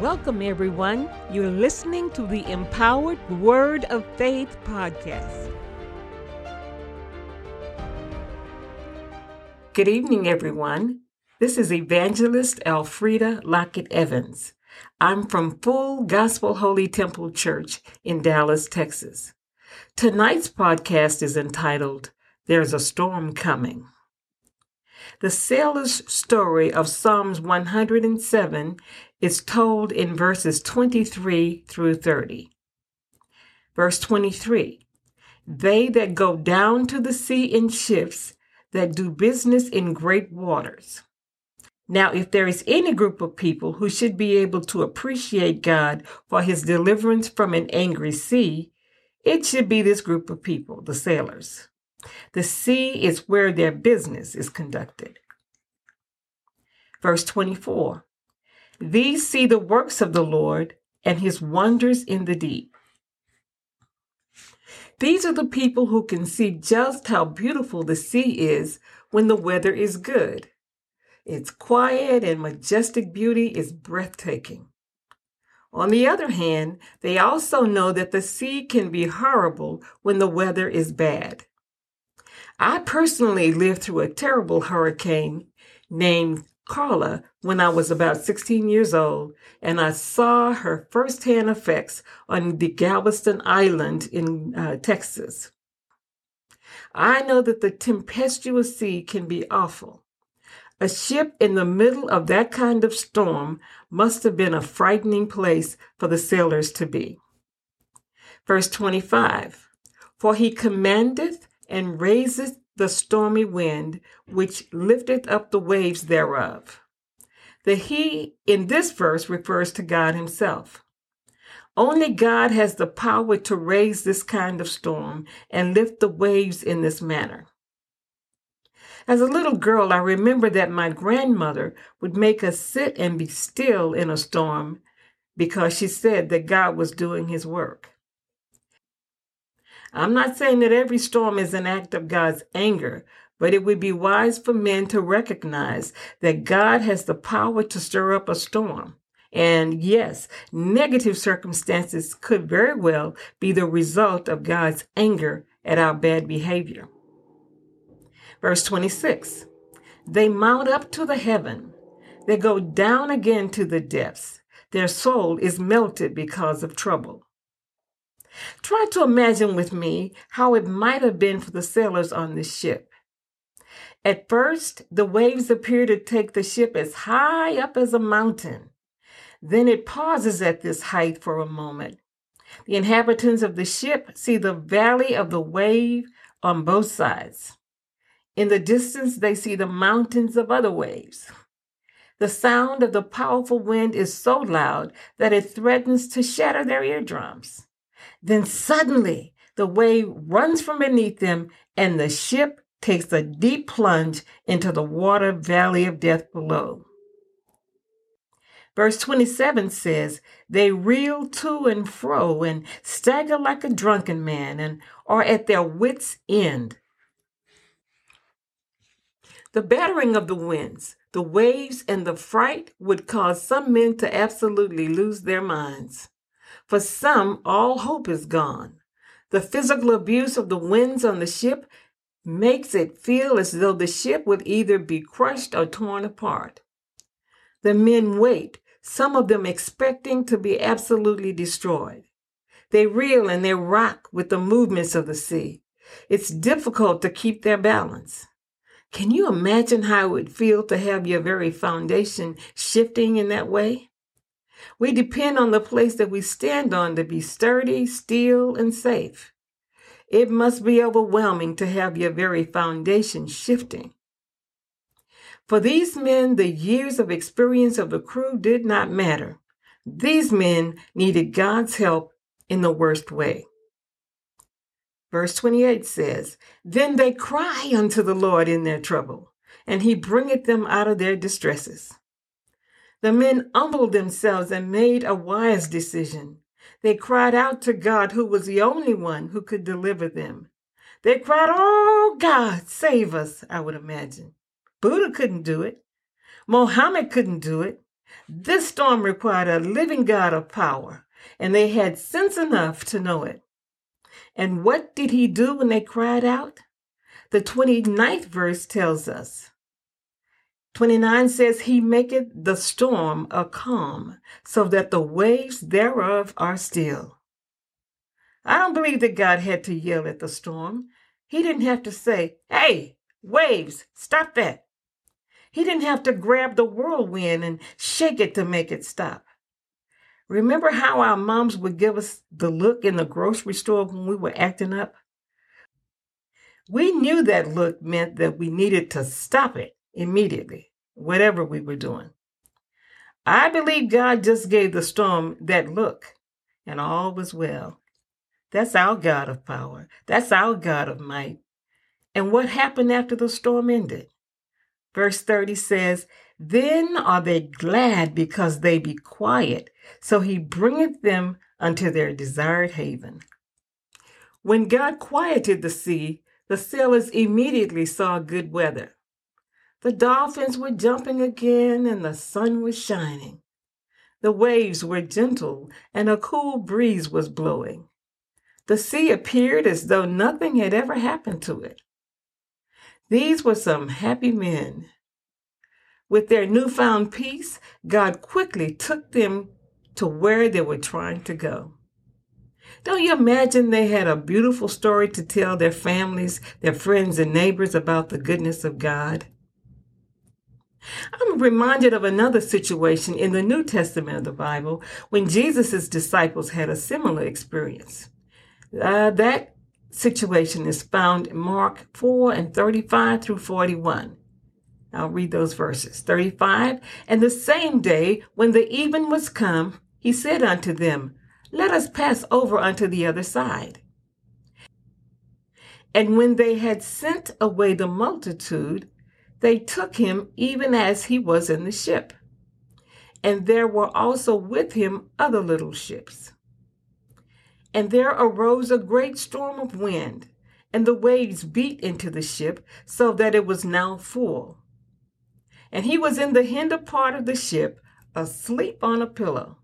Welcome, everyone. You're listening to the Empowered Word of Faith podcast. Good evening, everyone. This is Evangelist Elfrida Lockett Evans. I'm from Full Gospel Holy Temple Church in Dallas, Texas. Tonight's podcast is entitled There's a Storm Coming. The sailor's story of Psalms 107 is told in verses 23 through 30. Verse 23 They that go down to the sea in ships, that do business in great waters. Now, if there is any group of people who should be able to appreciate God for his deliverance from an angry sea, it should be this group of people, the sailors. The sea is where their business is conducted. Verse 24 These see the works of the Lord and his wonders in the deep. These are the people who can see just how beautiful the sea is when the weather is good. Its quiet and majestic beauty is breathtaking. On the other hand, they also know that the sea can be horrible when the weather is bad. I personally lived through a terrible hurricane named Carla when I was about 16 years old, and I saw her firsthand effects on the Galveston Island in uh, Texas. I know that the tempestuous sea can be awful. A ship in the middle of that kind of storm must have been a frightening place for the sailors to be. Verse 25 For he commandeth and raiseth the stormy wind, which lifteth up the waves thereof. The He in this verse refers to God Himself. Only God has the power to raise this kind of storm and lift the waves in this manner. As a little girl, I remember that my grandmother would make us sit and be still in a storm because she said that God was doing his work. I'm not saying that every storm is an act of God's anger, but it would be wise for men to recognize that God has the power to stir up a storm. And yes, negative circumstances could very well be the result of God's anger at our bad behavior. Verse 26 They mount up to the heaven, they go down again to the depths. Their soul is melted because of trouble. Try to imagine with me how it might have been for the sailors on this ship. At first, the waves appear to take the ship as high up as a mountain. Then it pauses at this height for a moment. The inhabitants of the ship see the valley of the wave on both sides. In the distance, they see the mountains of other waves. The sound of the powerful wind is so loud that it threatens to shatter their eardrums. Then suddenly the wave runs from beneath them and the ship takes a deep plunge into the water valley of death below. Verse 27 says, They reel to and fro and stagger like a drunken man and are at their wits' end. The battering of the winds, the waves, and the fright would cause some men to absolutely lose their minds. For some, all hope is gone. The physical abuse of the winds on the ship makes it feel as though the ship would either be crushed or torn apart. The men wait, some of them expecting to be absolutely destroyed. They reel and they rock with the movements of the sea. It's difficult to keep their balance. Can you imagine how it would feel to have your very foundation shifting in that way? We depend on the place that we stand on to be sturdy, still, and safe. It must be overwhelming to have your very foundation shifting. For these men, the years of experience of the crew did not matter. These men needed God's help in the worst way. Verse 28 says, Then they cry unto the Lord in their trouble, and he bringeth them out of their distresses. The men humbled themselves and made a wise decision. They cried out to God, who was the only one who could deliver them. They cried, Oh God, save us, I would imagine. Buddha couldn't do it. Mohammed couldn't do it. This storm required a living God of power, and they had sense enough to know it. And what did he do when they cried out? The 29th verse tells us. 29 says, He maketh the storm a calm, so that the waves thereof are still. I don't believe that God had to yell at the storm. He didn't have to say, Hey, waves, stop that. He didn't have to grab the whirlwind and shake it to make it stop. Remember how our moms would give us the look in the grocery store when we were acting up? We knew that look meant that we needed to stop it immediately, whatever we were doing. I believe God just gave the storm that look, and all was well. That's our God of power. That's our God of might. And what happened after the storm ended? Verse 30 says, Then are they glad because they be quiet, so he bringeth them unto their desired haven. When God quieted the sea, the sailors immediately saw good weather. The dolphins were jumping again and the sun was shining. The waves were gentle and a cool breeze was blowing. The sea appeared as though nothing had ever happened to it. These were some happy men. With their newfound peace, God quickly took them to where they were trying to go. Don't you imagine they had a beautiful story to tell their families, their friends, and neighbors about the goodness of God? I'm reminded of another situation in the New Testament of the Bible when Jesus' disciples had a similar experience. Uh, that situation is found in Mark 4 and 35 through 41. I'll read those verses. 35. And the same day, when the even was come, he said unto them, Let us pass over unto the other side. And when they had sent away the multitude, they took him even as he was in the ship. And there were also with him other little ships. And there arose a great storm of wind, and the waves beat into the ship, so that it was now full. And he was in the hinder part of the ship, asleep on a pillow.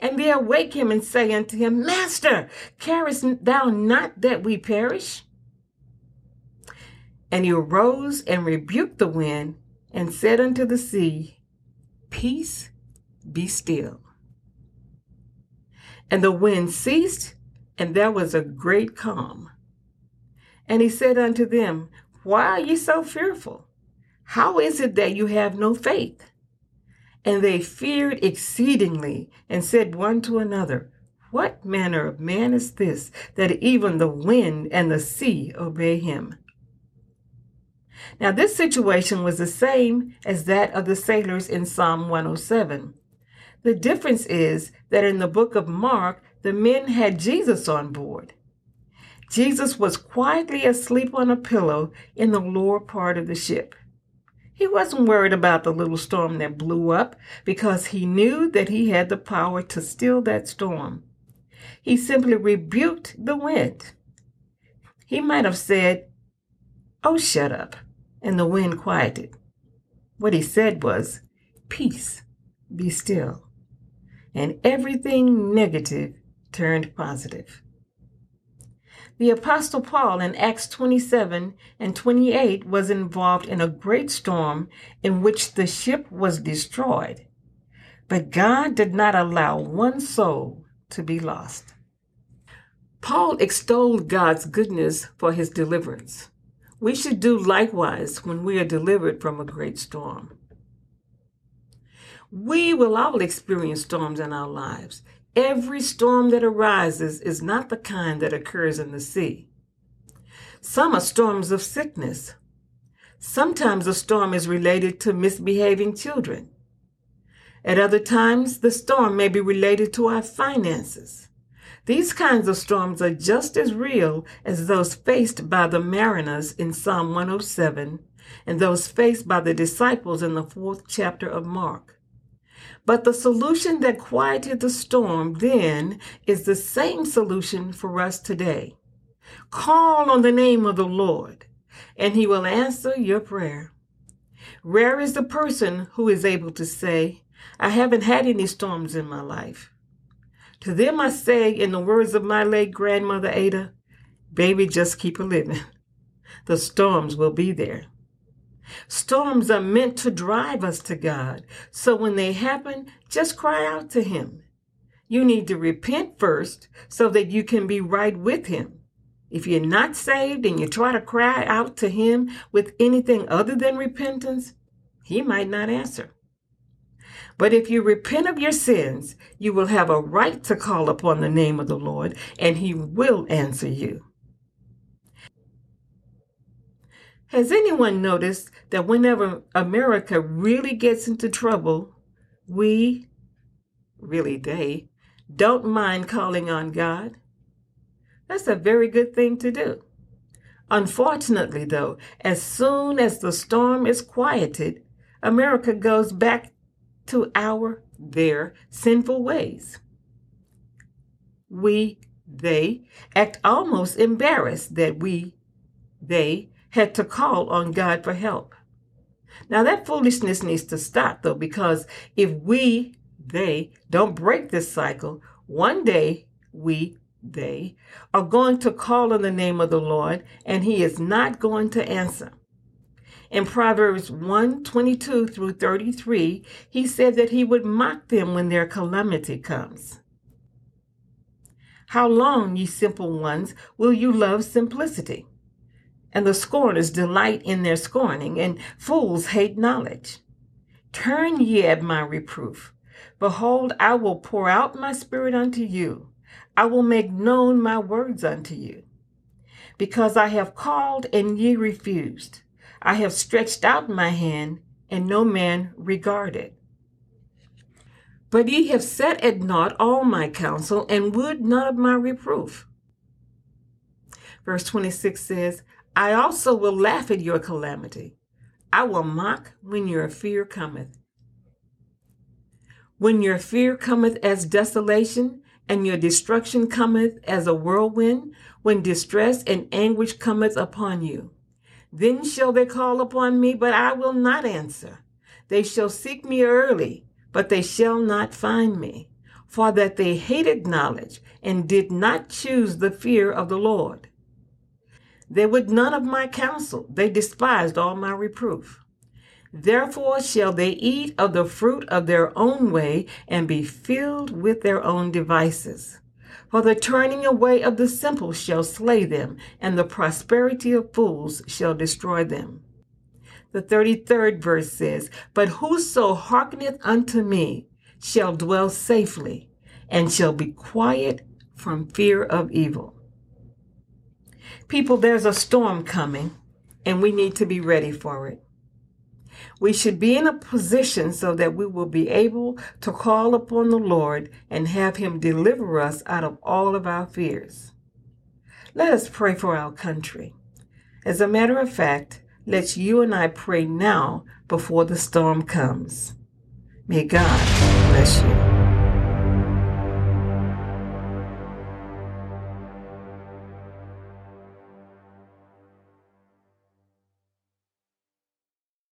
And they awake him and say unto him, Master, carest thou not that we perish? And he arose and rebuked the wind and said unto the sea, Peace, be still. And the wind ceased, and there was a great calm. And he said unto them, Why are ye so fearful? How is it that you have no faith? And they feared exceedingly, and said one to another, What manner of man is this, that even the wind and the sea obey him? Now, this situation was the same as that of the sailors in Psalm 107. The difference is that in the book of Mark, the men had Jesus on board. Jesus was quietly asleep on a pillow in the lower part of the ship. He wasn't worried about the little storm that blew up because he knew that he had the power to still that storm. He simply rebuked the wind. He might have said, Oh, shut up, and the wind quieted. What he said was, Peace, be still and everything negative turned positive. The Apostle Paul in Acts 27 and 28 was involved in a great storm in which the ship was destroyed. But God did not allow one soul to be lost. Paul extolled God's goodness for his deliverance. We should do likewise when we are delivered from a great storm. We will all experience storms in our lives. Every storm that arises is not the kind that occurs in the sea. Some are storms of sickness. Sometimes a storm is related to misbehaving children. At other times, the storm may be related to our finances. These kinds of storms are just as real as those faced by the mariners in Psalm 107 and those faced by the disciples in the fourth chapter of Mark. But the solution that quieted the storm then is the same solution for us today. Call on the name of the Lord, and he will answer your prayer. Rare is the person who is able to say, I haven't had any storms in my life. To them I say, in the words of my late grandmother Ada, baby, just keep a living. The storms will be there. Storms are meant to drive us to God. So when they happen, just cry out to Him. You need to repent first so that you can be right with Him. If you're not saved and you try to cry out to Him with anything other than repentance, He might not answer. But if you repent of your sins, you will have a right to call upon the name of the Lord, and He will answer you. Has anyone noticed that whenever America really gets into trouble, we, really they, don't mind calling on God? That's a very good thing to do. Unfortunately, though, as soon as the storm is quieted, America goes back to our, their sinful ways. We, they, act almost embarrassed that we, they, had to call on God for help. Now, that foolishness needs to stop, though, because if we, they, don't break this cycle, one day we, they, are going to call on the name of the Lord, and He is not going to answer. In Proverbs 1 22 through 33, he said that he would mock them when their calamity comes. How long, ye simple ones, will you love simplicity? And the scorners delight in their scorning, and fools hate knowledge. Turn ye at my reproof. Behold, I will pour out my spirit unto you. I will make known my words unto you. Because I have called and ye refused. I have stretched out my hand, and no man regarded. But ye have set at naught all my counsel, and would none of my reproof. Verse 26 says, I also will laugh at your calamity. I will mock when your fear cometh. When your fear cometh as desolation, and your destruction cometh as a whirlwind, when distress and anguish cometh upon you. Then shall they call upon me, but I will not answer. They shall seek me early, but they shall not find me, for that they hated knowledge and did not choose the fear of the Lord. They would none of my counsel. They despised all my reproof. Therefore shall they eat of the fruit of their own way and be filled with their own devices. For the turning away of the simple shall slay them, and the prosperity of fools shall destroy them. The 33rd verse says, But whoso hearkeneth unto me shall dwell safely, and shall be quiet from fear of evil. People, there's a storm coming, and we need to be ready for it. We should be in a position so that we will be able to call upon the Lord and have Him deliver us out of all of our fears. Let us pray for our country. As a matter of fact, let's you and I pray now before the storm comes. May God bless you.